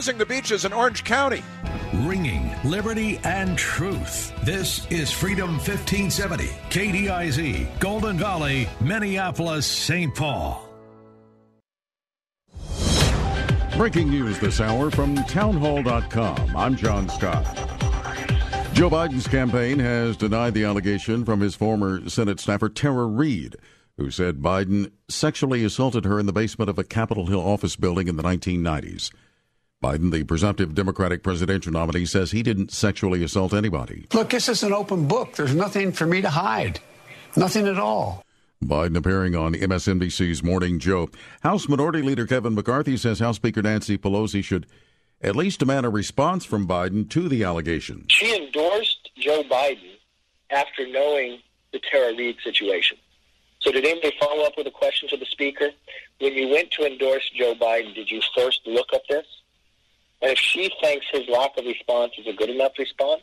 the beaches in Orange County. Ringing liberty and truth. This is Freedom 1570, KDIZ, Golden Valley, Minneapolis, St. Paul. Breaking news this hour from townhall.com. I'm John Scott. Joe Biden's campaign has denied the allegation from his former Senate staffer Tara Reade, who said Biden sexually assaulted her in the basement of a Capitol Hill office building in the 1990s. Biden, the presumptive Democratic presidential nominee, says he didn't sexually assault anybody. Look, this is an open book. There's nothing for me to hide. Nothing at all. Biden appearing on MSNBC's Morning Joe. House Minority Leader Kevin McCarthy says House Speaker Nancy Pelosi should at least demand a response from Biden to the allegation. She endorsed Joe Biden after knowing the Tara Reade situation. So did anybody follow up with a question to the Speaker? When you went to endorse Joe Biden, did you first look up this? And if she thinks his lack of response is a good enough response,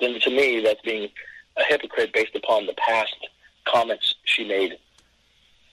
then to me that's being a hypocrite based upon the past comments she made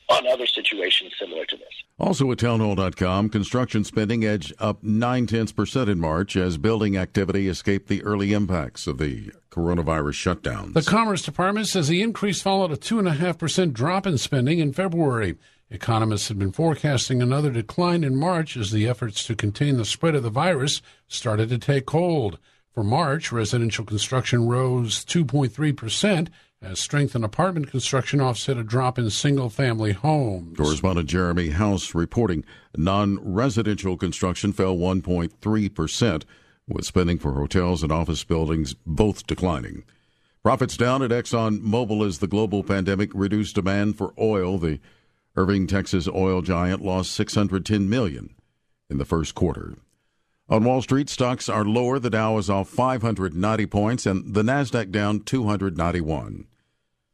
on other situations similar to this. Also at townhall.com, construction spending edged up nine tenths percent in March as building activity escaped the early impacts of the coronavirus shutdowns. The Commerce Department says the increase followed a 2.5% drop in spending in February. Economists had been forecasting another decline in March as the efforts to contain the spread of the virus started to take hold. For March, residential construction rose 2.3%, as strength in apartment construction offset a drop in single family homes. Correspondent Jeremy House reporting non residential construction fell 1.3%, with spending for hotels and office buildings both declining. Profits down at Exxon Mobil as the global pandemic reduced demand for oil. The Irving, Texas oil giant lost 610 million in the first quarter. On Wall Street, stocks are lower. The Dow is off 590 points and the Nasdaq down 291.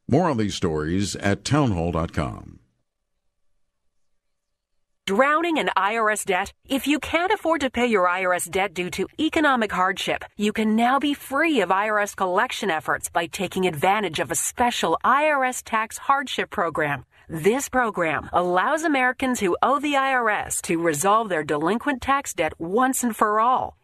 More on these stories at townhall.com. Drowning in IRS debt? If you can't afford to pay your IRS debt due to economic hardship, you can now be free of IRS collection efforts by taking advantage of a special IRS tax hardship program. This program allows Americans who owe the IRS to resolve their delinquent tax debt once and for all.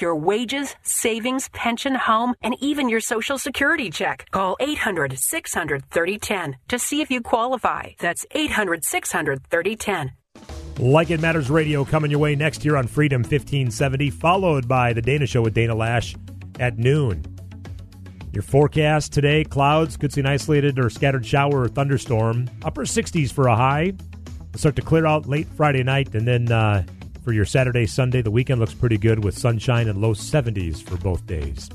your wages, savings, pension, home, and even your social security check. Call 800 600 3010 to see if you qualify. That's 800 600 3010. Like It Matters Radio coming your way next year on Freedom 1570, followed by The Dana Show with Dana Loesch at noon. Your forecast today clouds, could see an isolated or scattered shower or thunderstorm. Upper 60s for a high. It'll start to clear out late Friday night, and then uh, for your Saturday, Sunday. The weekend looks pretty good with sunshine and low 70s for both days.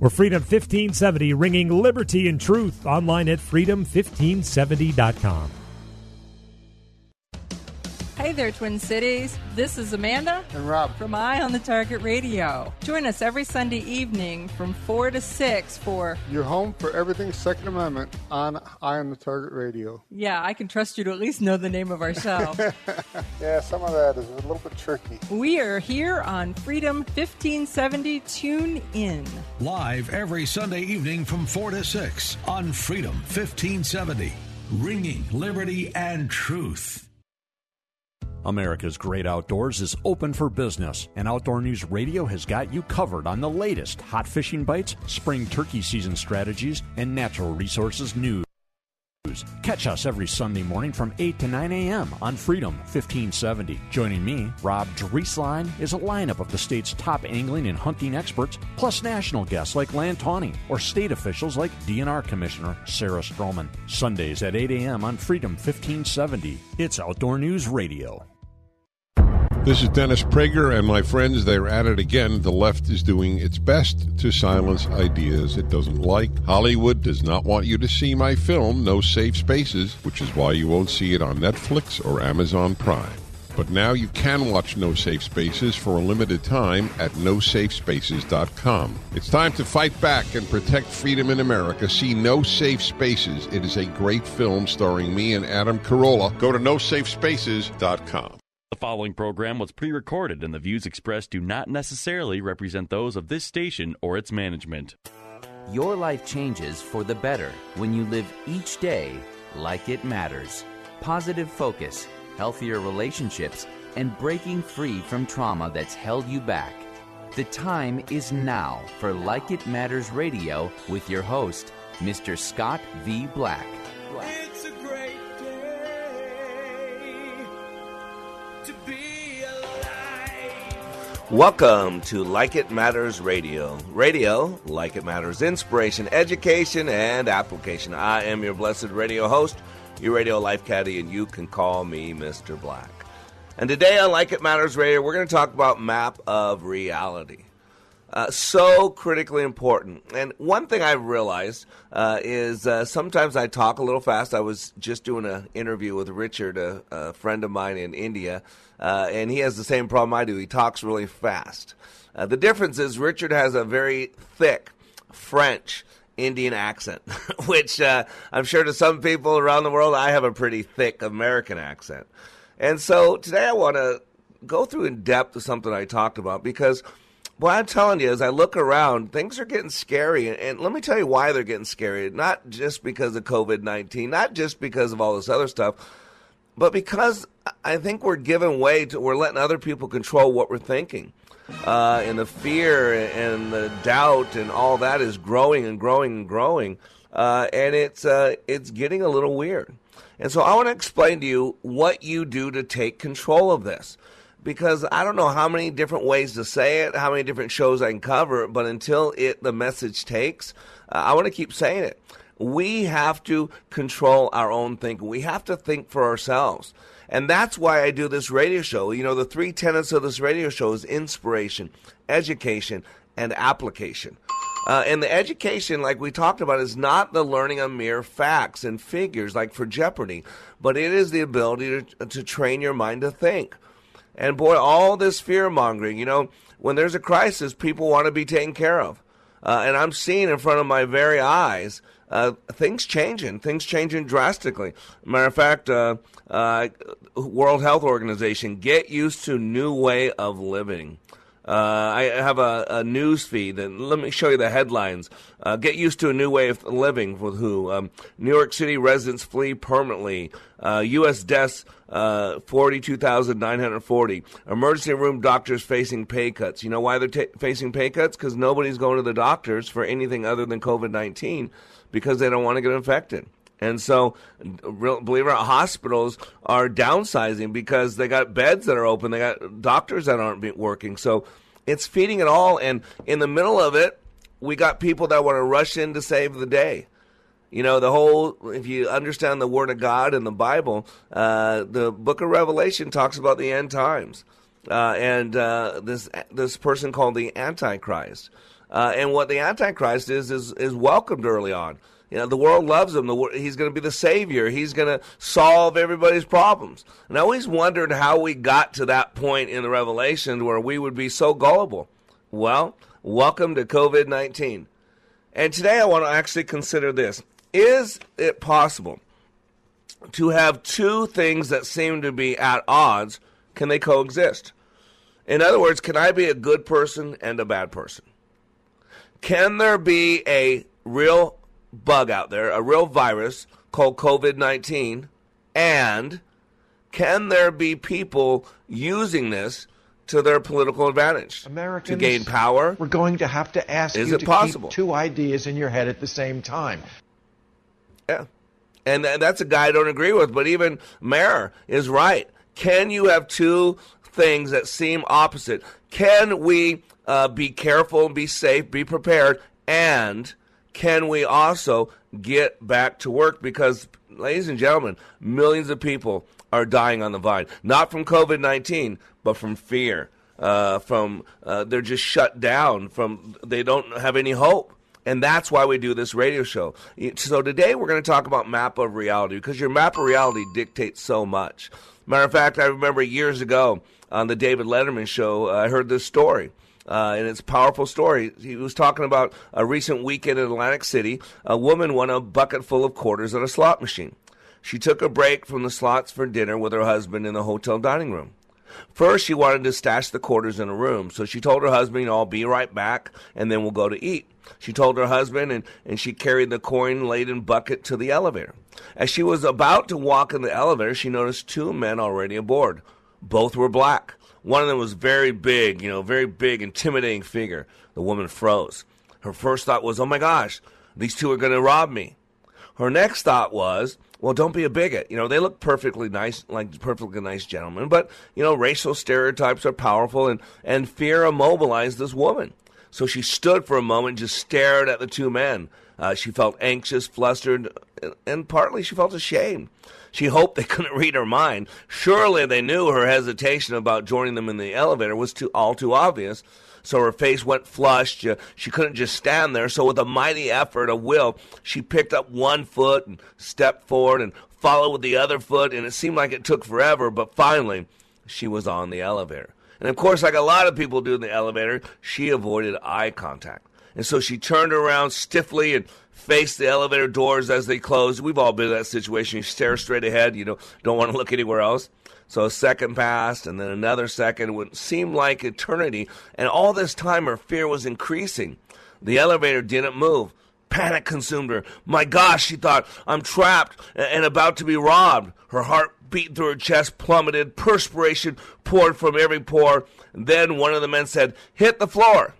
We're Freedom 1570, ringing liberty and truth online at freedom1570.com. Hey there, Twin Cities. This is Amanda and Rob from Eye on the Target Radio. Join us every Sunday evening from 4 to 6 for Your home for everything Second Amendment on Eye on the Target Radio. Yeah, I can trust you to at least know the name of our show. yeah, some of that is a little bit tricky. We are here on Freedom 1570. Tune in. Live every Sunday evening from 4 to 6 on Freedom 1570. Ringing liberty and truth. America's Great Outdoors is open for business, and Outdoor News Radio has got you covered on the latest hot fishing bites, spring turkey season strategies, and natural resources news. Catch us every Sunday morning from 8 to 9 a.m. on Freedom 1570. Joining me, Rob Drieslein, is a lineup of the state's top angling and hunting experts, plus national guests like Land Tawney or state officials like DNR Commissioner Sarah Strommen. Sundays at 8 a.m. on Freedom 1570. It's Outdoor News Radio. This is Dennis Prager and my friends. They're at it again. The left is doing its best to silence ideas it doesn't like. Hollywood does not want you to see my film, No Safe Spaces, which is why you won't see it on Netflix or Amazon Prime. But now you can watch No Safe Spaces for a limited time at nosafespaces.com. It's time to fight back and protect freedom in America. See No Safe Spaces. It is a great film starring me and Adam Carolla. Go to nosafespaces.com. The following program was pre recorded, and the views expressed do not necessarily represent those of this station or its management. Your life changes for the better when you live each day like it matters. Positive focus, healthier relationships, and breaking free from trauma that's held you back. The time is now for Like It Matters Radio with your host, Mr. Scott V. Black. It's Welcome to Like It Matters Radio. Radio, like it matters, inspiration, education, and application. I am your blessed radio host, your radio life caddy, and you can call me Mr. Black. And today on Like It Matters Radio, we're going to talk about map of reality. Uh, so critically important. And one thing I've realized uh, is uh, sometimes I talk a little fast. I was just doing an interview with Richard, a, a friend of mine in India, uh, and he has the same problem I do. He talks really fast. Uh, the difference is Richard has a very thick French Indian accent, which uh, I'm sure to some people around the world, I have a pretty thick American accent. And so today I want to go through in depth something I talked about because what I'm telling you is I look around, things are getting scary. And let me tell you why they're getting scary. Not just because of COVID 19, not just because of all this other stuff, but because I think we're giving way to, we're letting other people control what we're thinking. Uh, and the fear and the doubt and all that is growing and growing and growing. Uh, and it's, uh, it's getting a little weird. And so I want to explain to you what you do to take control of this because I don't know how many different ways to say it, how many different shows I can cover, but until it the message takes, uh, I want to keep saying it. We have to control our own thinking. We have to think for ourselves. And that's why I do this radio show. You know, the three tenets of this radio show is inspiration, education, and application. Uh, and the education, like we talked about, is not the learning of mere facts and figures like for Jeopardy, but it is the ability to, to train your mind to think. And boy, all this fear mongering, you know, when there's a crisis, people want to be taken care of. Uh, and I'm seeing in front of my very eyes uh, things changing, things changing drastically. Matter of fact, uh, uh World Health Organization, get used to new way of living. Uh, I have a, a, news feed, and let me show you the headlines. Uh, get used to a new way of living with who? Um, New York City residents flee permanently. Uh, U.S. deaths uh, 42,940. Emergency room doctors facing pay cuts. You know why they're ta- facing pay cuts? Because nobody's going to the doctors for anything other than COVID 19 because they don't want to get infected. And so, believe it or not, hospitals are downsizing because they got beds that are open, they got doctors that aren't working. So, it's feeding it all. And in the middle of it, we got people that want to rush in to save the day. You know, the whole, if you understand the Word of God and the Bible, uh, the book of Revelation talks about the end times. Uh, and uh, this this person called the Antichrist. Uh, and what the Antichrist is, is, is welcomed early on. You know, the world loves him. The, he's going to be the savior. He's going to solve everybody's problems. And I always wondered how we got to that point in the Revelation where we would be so gullible. Well, welcome to COVID 19. And today I want to actually consider this. Is it possible to have two things that seem to be at odds? Can they coexist? In other words, can I be a good person and a bad person? Can there be a real bug out there, a real virus called COVID 19? And can there be people using this to their political advantage? Americans, to gain power? We're going to have to ask Is you to possible? keep two ideas in your head at the same time. Yeah. And th- that's a guy I don't agree with. But even Mayor is right. Can you have two things that seem opposite? Can we uh, be careful, and be safe, be prepared, and can we also get back to work? Because, ladies and gentlemen, millions of people are dying on the vine, not from COVID 19, but from fear. Uh, from uh, they're just shut down. From they don't have any hope. And that's why we do this radio show. So today we're going to talk about map of reality because your map of reality dictates so much. Matter of fact, I remember years ago on the David Letterman show, I heard this story. Uh, and it's a powerful story. He was talking about a recent weekend in Atlantic City. A woman won a bucket full of quarters at a slot machine. She took a break from the slots for dinner with her husband in the hotel dining room. First, she wanted to stash the quarters in a room, so she told her husband, I'll be right back, and then we'll go to eat. She told her husband, and, and she carried the coin laden bucket to the elevator. As she was about to walk in the elevator, she noticed two men already aboard. Both were black. One of them was very big, you know, very big, intimidating figure. The woman froze. Her first thought was, oh my gosh, these two are going to rob me. Her next thought was, well, don't be a bigot. You know, they look perfectly nice, like perfectly nice gentlemen, but, you know, racial stereotypes are powerful and, and fear immobilized this woman. So she stood for a moment, just stared at the two men. Uh, she felt anxious, flustered, and partly she felt ashamed. She hoped they couldn't read her mind. Surely they knew her hesitation about joining them in the elevator was too all too obvious. So her face went flushed. She couldn't just stand there. So with a mighty effort of will, she picked up one foot and stepped forward and followed with the other foot. And it seemed like it took forever, but finally, she was on the elevator. And of course, like a lot of people do in the elevator, she avoided eye contact. And so she turned around stiffly and faced the elevator doors as they closed. We've all been in that situation. You stare straight ahead, you know, don't want to look anywhere else. So a second passed, and then another second. It would seem like eternity. And all this time, her fear was increasing. The elevator didn't move. Panic consumed her. My gosh, she thought, I'm trapped and about to be robbed. Her heart beat through her chest, plummeted. Perspiration poured from every pore. Then one of the men said, Hit the floor.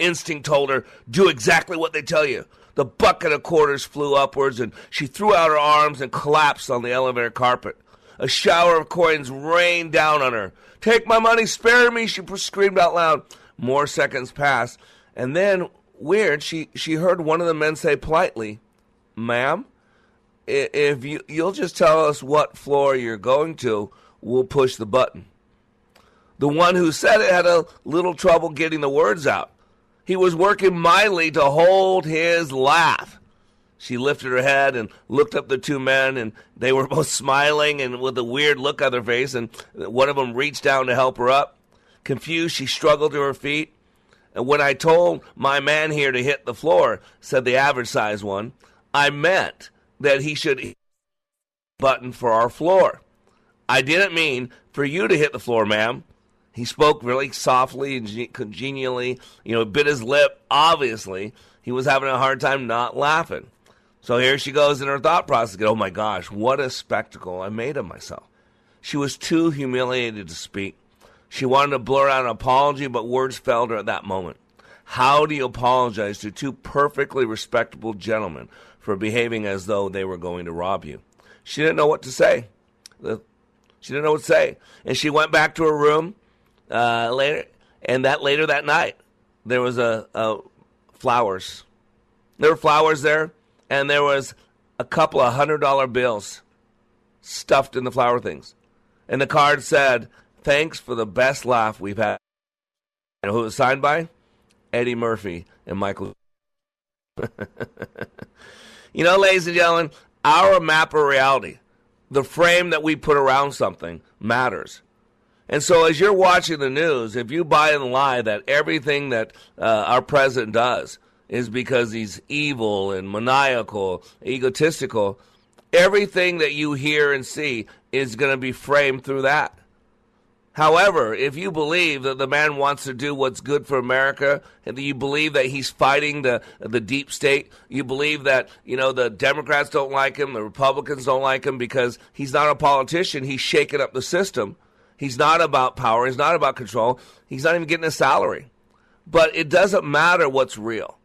Instinct told her, Do exactly what they tell you. The bucket of quarters flew upwards, and she threw out her arms and collapsed on the elevator carpet. A shower of coins rained down on her. Take my money, spare me, she screamed out loud. More seconds passed, and then, weird, she, she heard one of the men say politely, Ma'am, if you, you'll just tell us what floor you're going to, we'll push the button. The one who said it had a little trouble getting the words out. He was working mightily to hold his laugh. She lifted her head and looked up the two men, and they were both smiling and with a weird look on their face. And one of them reached down to help her up. Confused, she struggled to her feet. And when I told my man here to hit the floor, said the average size one, I meant that he should button for our floor. I didn't mean for you to hit the floor, ma'am. He spoke really softly and congenially, you know, bit his lip. Obviously, he was having a hard time not laughing. So here she goes in her thought process. Oh my gosh, what a spectacle I made of myself. She was too humiliated to speak. She wanted to blur out an apology, but words failed her at that moment. How do you apologize to two perfectly respectable gentlemen for behaving as though they were going to rob you? She didn't know what to say. She didn't know what to say. And she went back to her room uh, later, and that later that night, there was a, a flowers. There were flowers there, and there was a couple of hundred dollar bills stuffed in the flower things. And the card said, Thanks for the best laugh we've had. And who was signed by? Eddie Murphy and Michael. you know, ladies and gentlemen, our map of reality, the frame that we put around something, matters. And so, as you're watching the news, if you buy and lie that everything that uh, our president does is because he's evil and maniacal, egotistical, everything that you hear and see is going to be framed through that. However, if you believe that the man wants to do what's good for America, and you believe that he's fighting the the deep state, you believe that you know the Democrats don't like him, the Republicans don't like him because he's not a politician, he's shaking up the system He's not about power. He's not about control. He's not even getting a salary. But it doesn't matter what's real.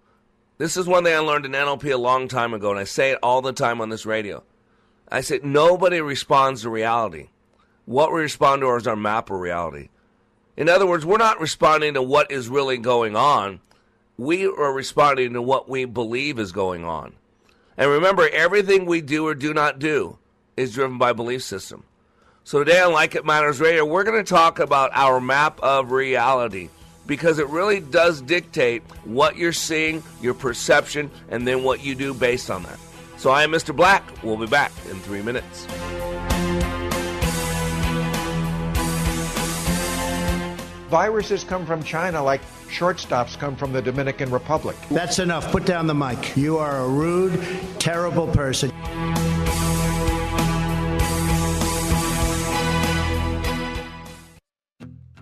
This is one thing I learned in NLP a long time ago, and I say it all the time on this radio. I say nobody responds to reality. What we respond to is our map of reality. In other words, we're not responding to what is really going on. We are responding to what we believe is going on. And remember, everything we do or do not do is driven by belief system. So today on Like It Matters Radio, we're going to talk about our map of reality because it really does dictate what you're seeing, your perception, and then what you do based on that. So I am Mr. Black. We'll be back in three minutes. Viruses come from China like shortstops come from the Dominican Republic. That's enough. Put down the mic. You are a rude, terrible person.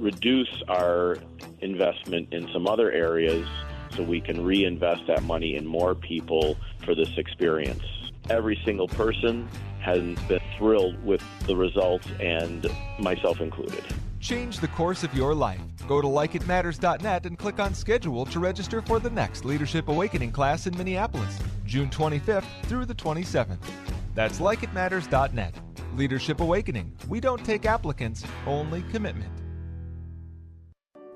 reduce our investment in some other areas so we can reinvest that money in more people for this experience. Every single person has been thrilled with the results, and myself included. Change the course of your life. Go to likeitmatters.net and click on schedule to register for the next Leadership Awakening class in Minneapolis, June 25th through the 27th. That's likeitmatters.net. Leadership Awakening. We don't take applicants, only commitment.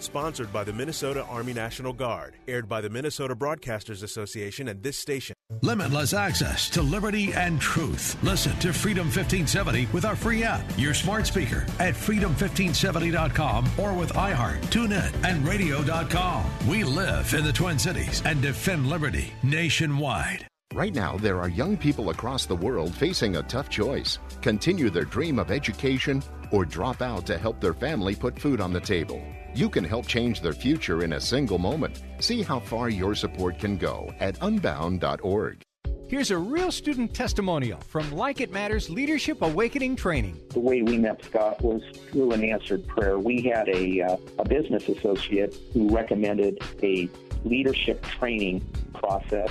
Sponsored by the Minnesota Army National Guard. Aired by the Minnesota Broadcasters Association and this station. Limitless access to liberty and truth. Listen to Freedom 1570 with our free app, your smart speaker at freedom1570.com or with iHeart, TuneIn, and radio.com. We live in the Twin Cities and defend liberty nationwide. Right now, there are young people across the world facing a tough choice continue their dream of education or drop out to help their family put food on the table. You can help change their future in a single moment. See how far your support can go at unbound.org. Here's a real student testimonial from Like It Matters Leadership Awakening Training. The way we met Scott was through an answered prayer. We had a, uh, a business associate who recommended a leadership training process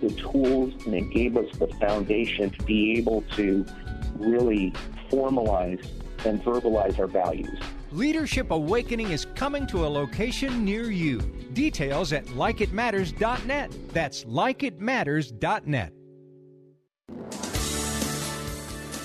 the tools and it gave us the foundation to be able to really formalize and verbalize our values. Leadership Awakening is coming to a location near you. Details at likeitmatters.net. That's likeitmatters.net.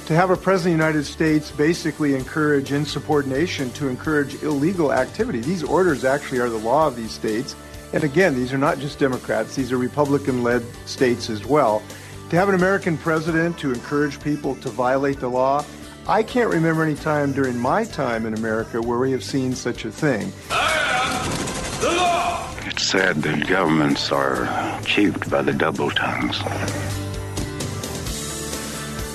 To have a president of the United States basically encourage insubordination to encourage illegal activity. These orders actually are the law of these states. And again, these are not just Democrats, these are Republican led states as well. To have an American president to encourage people to violate the law, I can't remember any time during my time in America where we have seen such a thing. The law! It's sad that governments are achieved by the double tongues.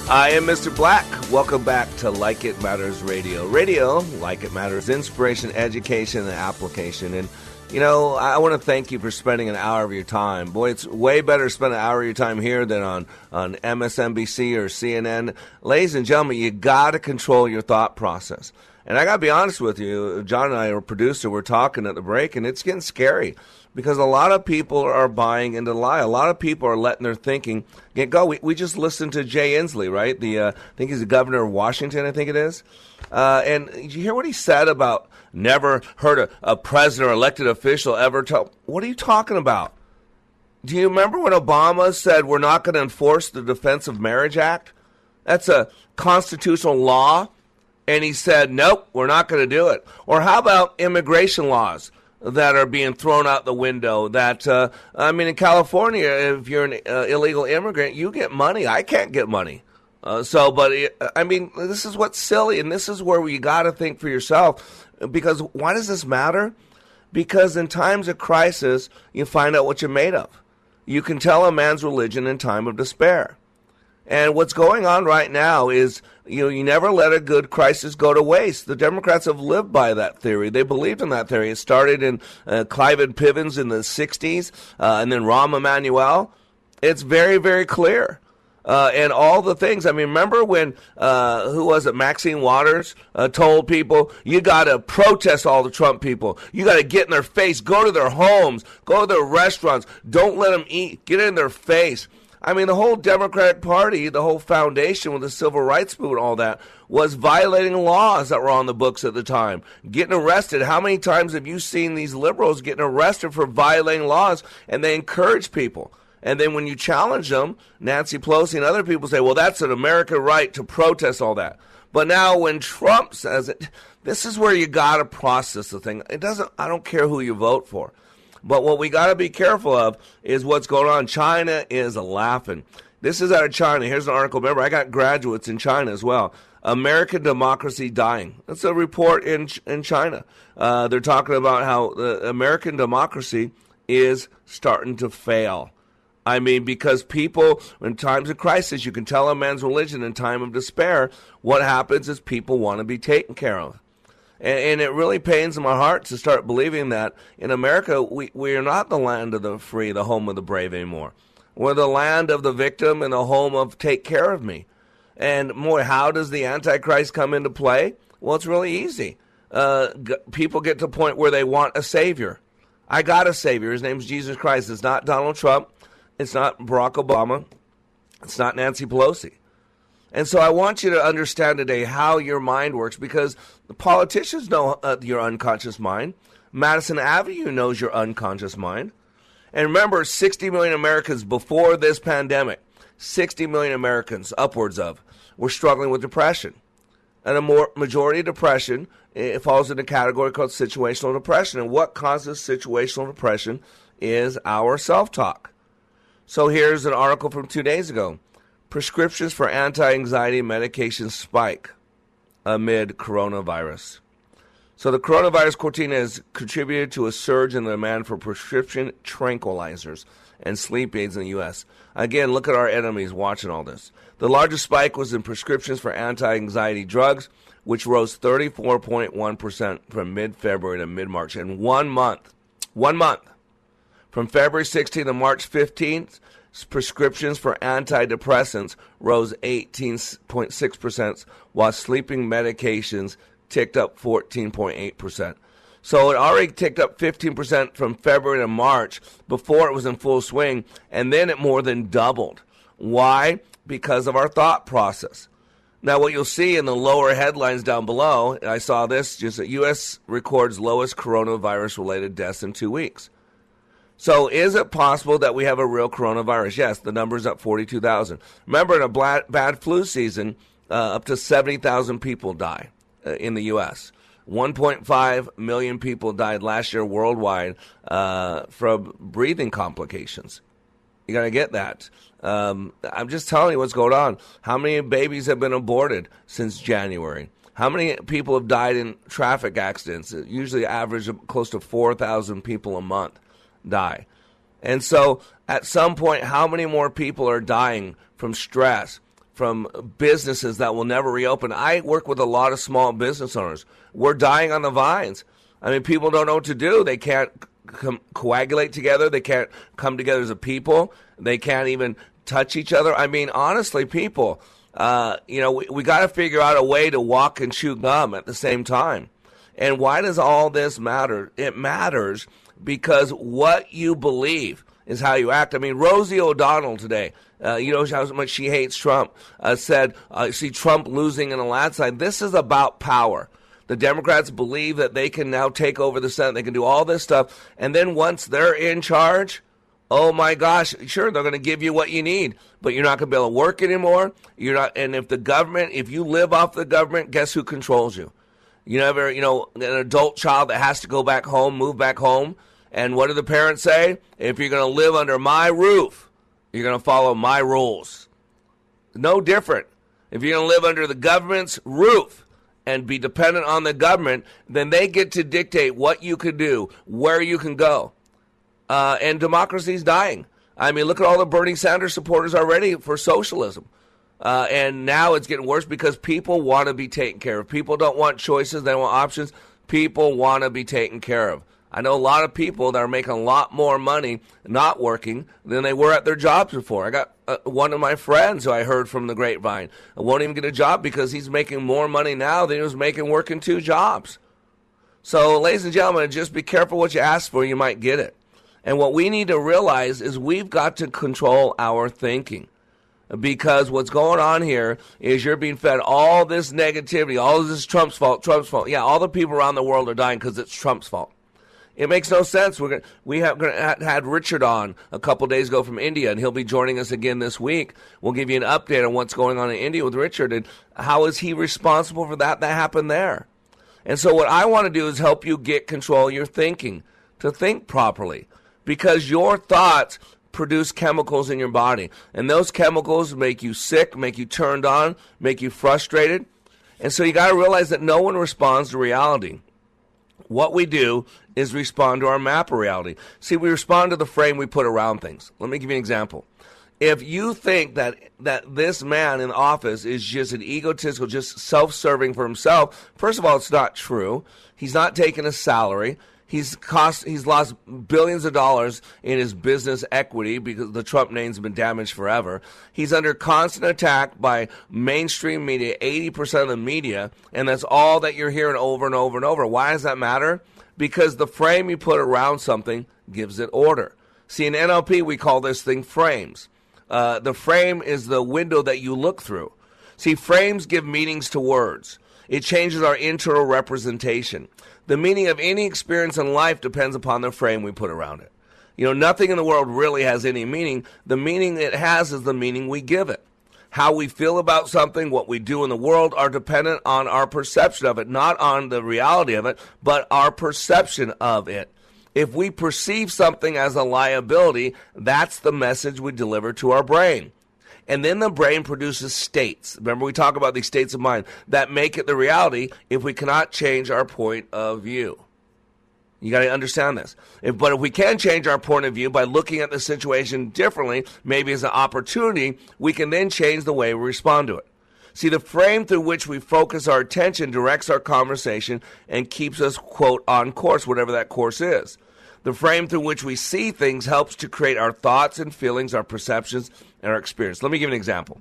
I am Mr. Black. Welcome back to Like It Matters Radio. Radio, like it matters, inspiration, education, and application. And you know, I want to thank you for spending an hour of your time. Boy, it's way better to spend an hour of your time here than on, on MSNBC or CNN. Ladies and gentlemen, you got to control your thought process. And I got to be honest with you, John and I, our producer, we're talking at the break, and it's getting scary because a lot of people are buying into the lie. A lot of people are letting their thinking get go. We, we just listened to Jay Inslee, right? The uh, I think he's the governor of Washington. I think it is. Uh, and you hear what he said about never heard a, a president or elected official ever tell? What are you talking about? Do you remember when Obama said we're not going to enforce the Defense of Marriage Act? That's a constitutional law. And he said, nope, we're not going to do it. Or how about immigration laws? that are being thrown out the window. That uh, I mean, in California, if you're an uh, illegal immigrant, you get money. I can't get money. Uh, so, but I mean, this is what's silly, and this is where you got to think for yourself. Because why does this matter? Because in times of crisis, you find out what you're made of. You can tell a man's religion in time of despair. And what's going on right now is you know, you never let a good crisis go to waste. The Democrats have lived by that theory. They believed in that theory. It started in uh, Cliven Pivens in the 60s, uh, and then Rahm Emanuel. It's very, very clear. Uh, and all the things. I mean, remember when uh, who was it? Maxine Waters uh, told people you got to protest all the Trump people. You got to get in their face, go to their homes, go to their restaurants. Don't let them eat. Get in their face. I mean, the whole Democratic Party, the whole foundation with the civil rights movement, all that, was violating laws that were on the books at the time, getting arrested. How many times have you seen these liberals getting arrested for violating laws and they encourage people? And then when you challenge them, Nancy Pelosi and other people say, well, that's an American right to protest all that. But now when Trump says it, this is where you got to process the thing. It doesn't, I don't care who you vote for. But what we got to be careful of is what's going on. China is laughing. This is out of China. Here's an article. Remember, I got graduates in China as well. American democracy dying. That's a report in in China. Uh, they're talking about how the American democracy is starting to fail. I mean, because people, in times of crisis, you can tell a man's religion in time of despair. What happens is people want to be taken care of. And, and, it really pains my heart to start believing that in America, we, we are not the land of the free, the home of the brave anymore. We're the land of the victim and the home of take care of me. And boy, how does the Antichrist come into play? Well, it's really easy. Uh, g- people get to a point where they want a savior. I got a savior. His name's Jesus Christ. It's not Donald Trump. It's not Barack Obama. It's not Nancy Pelosi. And so I want you to understand today how your mind works because the politicians know uh, your unconscious mind. Madison Avenue knows your unconscious mind. And remember, 60 million Americans before this pandemic, 60 million Americans, upwards of, were struggling with depression. And a more majority of depression it falls in a category called situational depression. And what causes situational depression is our self talk. So here's an article from two days ago. Prescriptions for anti anxiety medications spike amid coronavirus. So, the coronavirus quarantine has contributed to a surge in the demand for prescription tranquilizers and sleep aids in the U.S. Again, look at our enemies watching all this. The largest spike was in prescriptions for anti anxiety drugs, which rose 34.1% from mid February to mid March in one month. One month. From February 16th to March 15th, prescriptions for antidepressants rose 18.6%, while sleeping medications ticked up 14.8%. So it already ticked up 15% from February to March before it was in full swing, and then it more than doubled. Why? Because of our thought process. Now, what you'll see in the lower headlines down below, I saw this just that U.S. records lowest coronavirus related deaths in two weeks. So, is it possible that we have a real coronavirus? Yes, the number's up 42,000. Remember, in a bad flu season, uh, up to 70,000 people die uh, in the U.S. 1.5 million people died last year worldwide uh, from breathing complications. You got to get that. Um, I'm just telling you what's going on. How many babies have been aborted since January? How many people have died in traffic accidents? It usually average close to 4,000 people a month die. And so, at some point, how many more people are dying from stress, from businesses that will never reopen? I work with a lot of small business owners. We're dying on the vines. I mean, people don't know what to do. They can't com- coagulate together. They can't come together as a people. They can't even touch each other. I mean, honestly, people, Uh, you know, we, we got to figure out a way to walk and chew gum at the same time. And why does all this matter? It matters because what you believe is how you act. I mean, Rosie O'Donnell today, uh, you know how much she hates Trump, uh, said, uh, see Trump losing in a landslide. This is about power. The Democrats believe that they can now take over the Senate. They can do all this stuff. And then once they're in charge, oh my gosh, sure, they're going to give you what you need, but you're not going to be able to work anymore. You're not, and if the government, if you live off the government, guess who controls you? You never, you know, an adult child that has to go back home, move back home. And what do the parents say? If you're going to live under my roof, you're going to follow my rules. No different. If you're going to live under the government's roof and be dependent on the government, then they get to dictate what you can do, where you can go. Uh, and democracy's dying. I mean, look at all the Bernie Sanders supporters already for socialism. Uh, and now it's getting worse because people want to be taken care of. People don't want choices, they want options. People want to be taken care of. I know a lot of people that are making a lot more money not working than they were at their jobs before. I got uh, one of my friends who I heard from the grapevine I won't even get a job because he's making more money now than he was making working two jobs. So, ladies and gentlemen, just be careful what you ask for, you might get it. And what we need to realize is we've got to control our thinking. Because what's going on here is you're being fed all this negativity, all this is Trump's fault, Trump's fault. Yeah, all the people around the world are dying because it's Trump's fault. It makes no sense. We're gonna, we have gonna, had Richard on a couple days ago from India, and he'll be joining us again this week. We'll give you an update on what's going on in India with Richard and how is he responsible for that that happened there. And so, what I want to do is help you get control of your thinking to think properly because your thoughts produce chemicals in your body. And those chemicals make you sick, make you turned on, make you frustrated. And so you got to realize that no one responds to reality. What we do is respond to our map of reality. See, we respond to the frame we put around things. Let me give you an example. If you think that that this man in office is just an egotistical, just self-serving for himself, first of all, it's not true. He's not taking a salary. He's cost he's lost billions of dollars in his business equity because the Trump name's been damaged forever. He's under constant attack by mainstream media, 80% of the media, and that's all that you're hearing over and over and over. Why does that matter? Because the frame you put around something gives it order. See, in NLP, we call this thing frames. Uh, the frame is the window that you look through. See, frames give meanings to words. It changes our internal representation. The meaning of any experience in life depends upon the frame we put around it. You know, nothing in the world really has any meaning. The meaning it has is the meaning we give it. How we feel about something, what we do in the world are dependent on our perception of it, not on the reality of it, but our perception of it. If we perceive something as a liability, that's the message we deliver to our brain. And then the brain produces states. Remember, we talk about these states of mind that make it the reality if we cannot change our point of view. You got to understand this. If, but if we can change our point of view by looking at the situation differently, maybe as an opportunity, we can then change the way we respond to it. See, the frame through which we focus our attention directs our conversation and keeps us, quote, on course, whatever that course is. The frame through which we see things helps to create our thoughts and feelings, our perceptions, our experience. Let me give an example.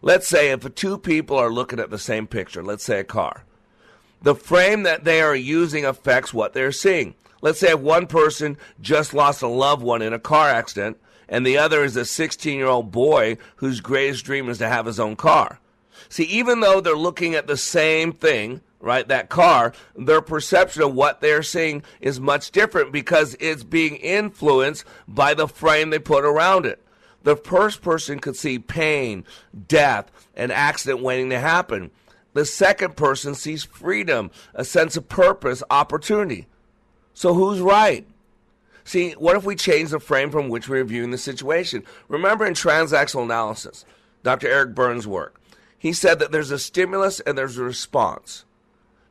Let's say if two people are looking at the same picture, let's say a car, the frame that they are using affects what they're seeing. Let's say if one person just lost a loved one in a car accident, and the other is a 16 year old boy whose greatest dream is to have his own car. See, even though they're looking at the same thing, right, that car, their perception of what they're seeing is much different because it's being influenced by the frame they put around it. The first person could see pain, death, an accident waiting to happen. The second person sees freedom, a sense of purpose, opportunity. So who's right? See, what if we change the frame from which we're viewing the situation? Remember in transactional analysis, Dr. Eric Berne's work, he said that there's a stimulus and there's a response.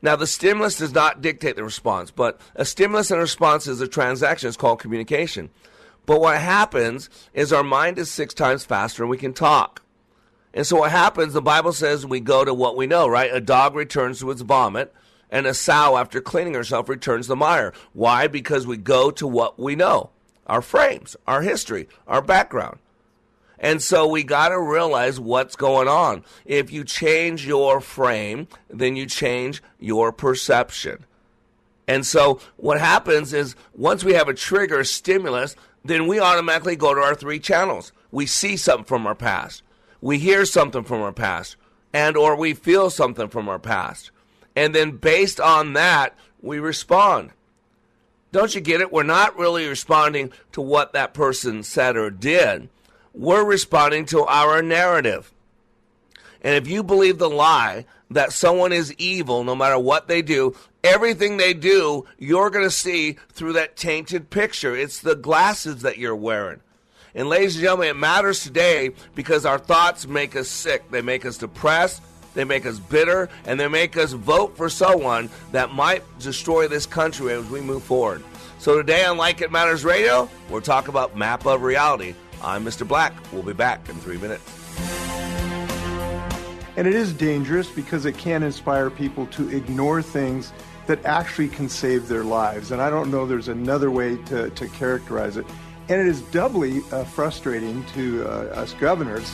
Now, the stimulus does not dictate the response, but a stimulus and response is a transaction. It's called communication. But what happens is our mind is six times faster and we can talk. And so what happens, the Bible says we go to what we know, right? A dog returns to its vomit, and a sow, after cleaning herself, returns the mire. Why? Because we go to what we know our frames, our history, our background. And so we got to realize what's going on. If you change your frame, then you change your perception. And so what happens is once we have a trigger, stimulus, then we automatically go to our three channels. We see something from our past. We hear something from our past and or we feel something from our past. And then based on that, we respond. Don't you get it? We're not really responding to what that person said or did. We're responding to our narrative. And if you believe the lie that someone is evil no matter what they do, everything they do, you're going to see through that tainted picture. It's the glasses that you're wearing. And ladies and gentlemen, it matters today because our thoughts make us sick. They make us depressed. They make us bitter. And they make us vote for someone that might destroy this country as we move forward. So today on Like It Matters Radio, we'll talk about Map of Reality. I'm Mr. Black. We'll be back in three minutes. And it is dangerous because it can inspire people to ignore things that actually can save their lives. And I don't know there's another way to, to characterize it. And it is doubly uh, frustrating to uh, us governors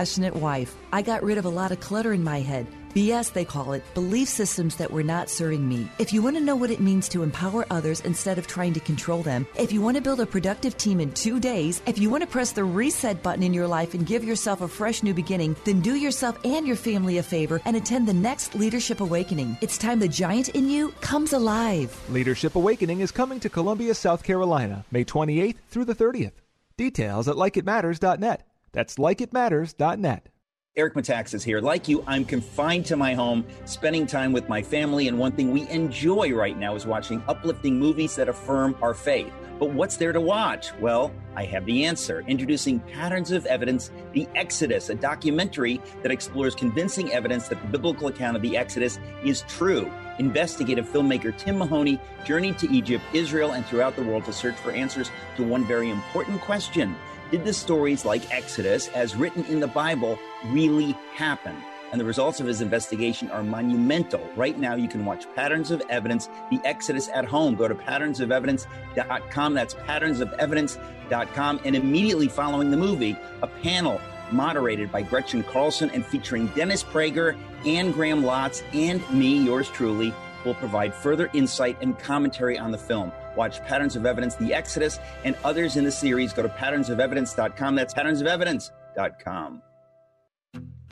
passionate wife. I got rid of a lot of clutter in my head. BS, they call it, belief systems that were not serving me. If you want to know what it means to empower others instead of trying to control them, if you want to build a productive team in two days, if you want to press the reset button in your life and give yourself a fresh new beginning, then do yourself and your family a favor and attend the next Leadership Awakening. It's time the giant in you comes alive. Leadership Awakening is coming to Columbia, South Carolina, May 28th through the 30th. Details at likeitmatters.net. That's likeitmatters.net. Eric Metaxas is here. Like you, I'm confined to my home, spending time with my family, and one thing we enjoy right now is watching uplifting movies that affirm our faith. But what's there to watch? Well, I have the answer. Introducing Patterns of Evidence The Exodus, a documentary that explores convincing evidence that the biblical account of the Exodus is true. Investigative filmmaker Tim Mahoney journeyed to Egypt, Israel, and throughout the world to search for answers to one very important question did the stories like Exodus, as written in the Bible, really happen? And the results of his investigation are monumental. Right now, you can watch Patterns of Evidence, the Exodus at home. Go to patternsofevidence.com. That's patternsofevidence.com. And immediately following the movie, a panel moderated by Gretchen Carlson and featuring Dennis Prager and Graham Lotz and me, yours truly, will provide further insight and commentary on the film. Watch Patterns of Evidence, The Exodus, and others in the series. Go to patternsofevidence.com. That's patternsofevidence.com.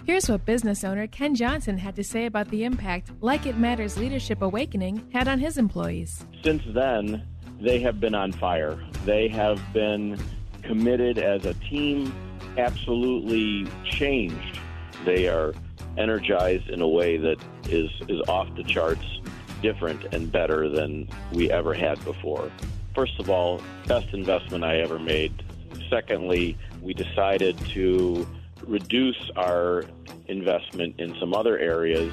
Here's what business owner Ken Johnson had to say about the impact Like It Matters Leadership Awakening had on his employees. Since then, they have been on fire. They have been committed as a team, absolutely changed. They are energized in a way that is, is off the charts different and better than we ever had before. First of all, best investment I ever made. Secondly, we decided to reduce our investment in some other areas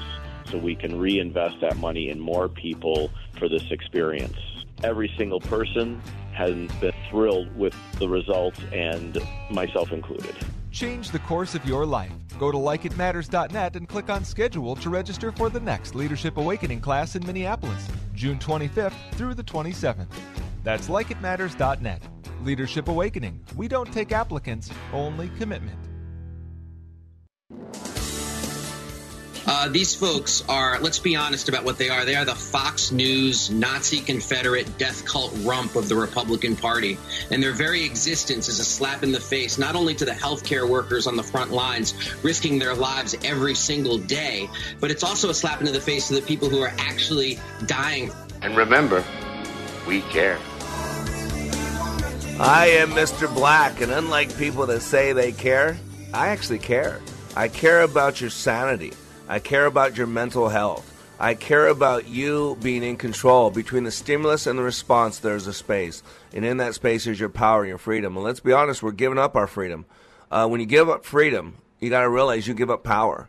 so we can reinvest that money in more people for this experience. Every single person has been thrilled with the results, and myself included. Change the course of your life. Go to likeitmatters.net and click on schedule to register for the next Leadership Awakening class in Minneapolis, June 25th through the 27th. That's likeitmatters.net. Leadership Awakening. We don't take applicants, only commitment. Uh, these folks are, let's be honest about what they are. They are the Fox News, Nazi Confederate death cult rump of the Republican Party. And their very existence is a slap in the face, not only to the healthcare workers on the front lines, risking their lives every single day, but it's also a slap into the face to the people who are actually dying. And remember, we care. I am Mr. Black, and unlike people that say they care, I actually care. I care about your sanity. I care about your mental health. I care about you being in control. Between the stimulus and the response, there's a space. And in that space is your power and your freedom. And let's be honest, we're giving up our freedom. uh, when you give up freedom, you got to realize you give up power.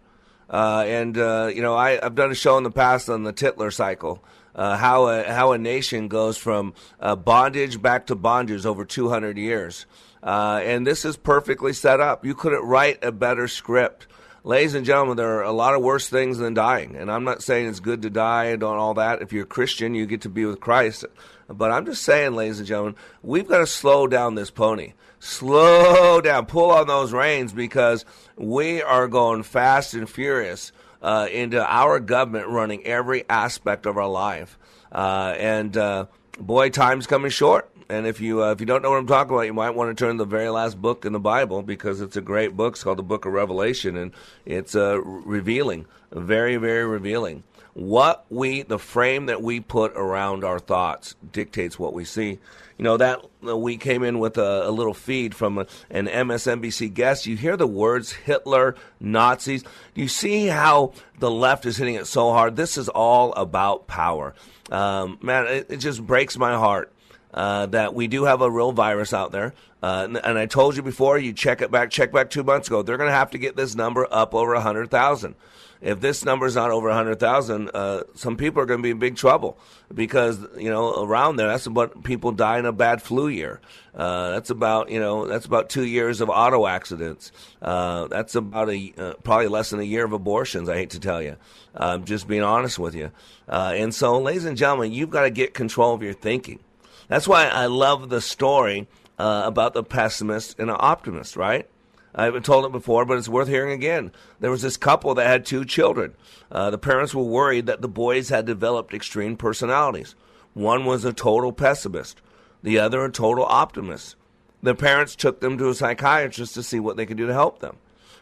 Uh, and uh, you know, I, have done a show in the past on the Tytler cycle, uh, how a, how a nation goes from uh, bondage back to bondage over 200 years, uh, and this is perfectly set up. You couldn't write a better script. Ladies and gentlemen, there are a lot of worse things than dying, and I'm not saying it's good to die and all that. If you're a Christian, you get to be with Christ. But I'm just saying, ladies and gentlemen, we've got to slow down this pony. Slow down, pull on those reins because we are going fast and furious uh, into our government running every aspect of our life. Uh, and uh, boy, time's coming short. And if you uh, if you don't know what I'm talking about, you might want to turn to the very last book in the Bible because it's a great book. It's called the Book of Revelation, and it's uh, revealing, very very revealing. What we the frame that we put around our thoughts dictates what we see. You know that uh, we came in with a, a little feed from a, an msnbc guest. You hear the words hitler nazis. You see how the left is hitting it so hard. This is all about power. Um, man it, it, just breaks my heart uh, that we do have a real virus out there uh, and, and, I told you before, you check it back, check back two months ago. They're going to have to get this number up over 100,000 if this number is not over 100,000, uh, some people are going to be in big trouble because, you know, around there, that's about people die in a bad flu year. Uh, that's about, you know, that's about two years of auto accidents. Uh, that's about a, uh, probably less than a year of abortions, I hate to tell you. I'm just being honest with you. And so, ladies and gentlemen, you've got to get control of your thinking. That's why I love the story uh, about the pessimist and the optimist, right? I haven't told it before, but it's worth hearing again. There was this couple that had two children. Uh, the parents were worried that the boys had developed extreme personalities. One was a total pessimist, the other a total optimist. The parents took them to a psychiatrist to see what they could do to help them.